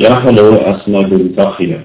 يرحل أسماء الفاخرة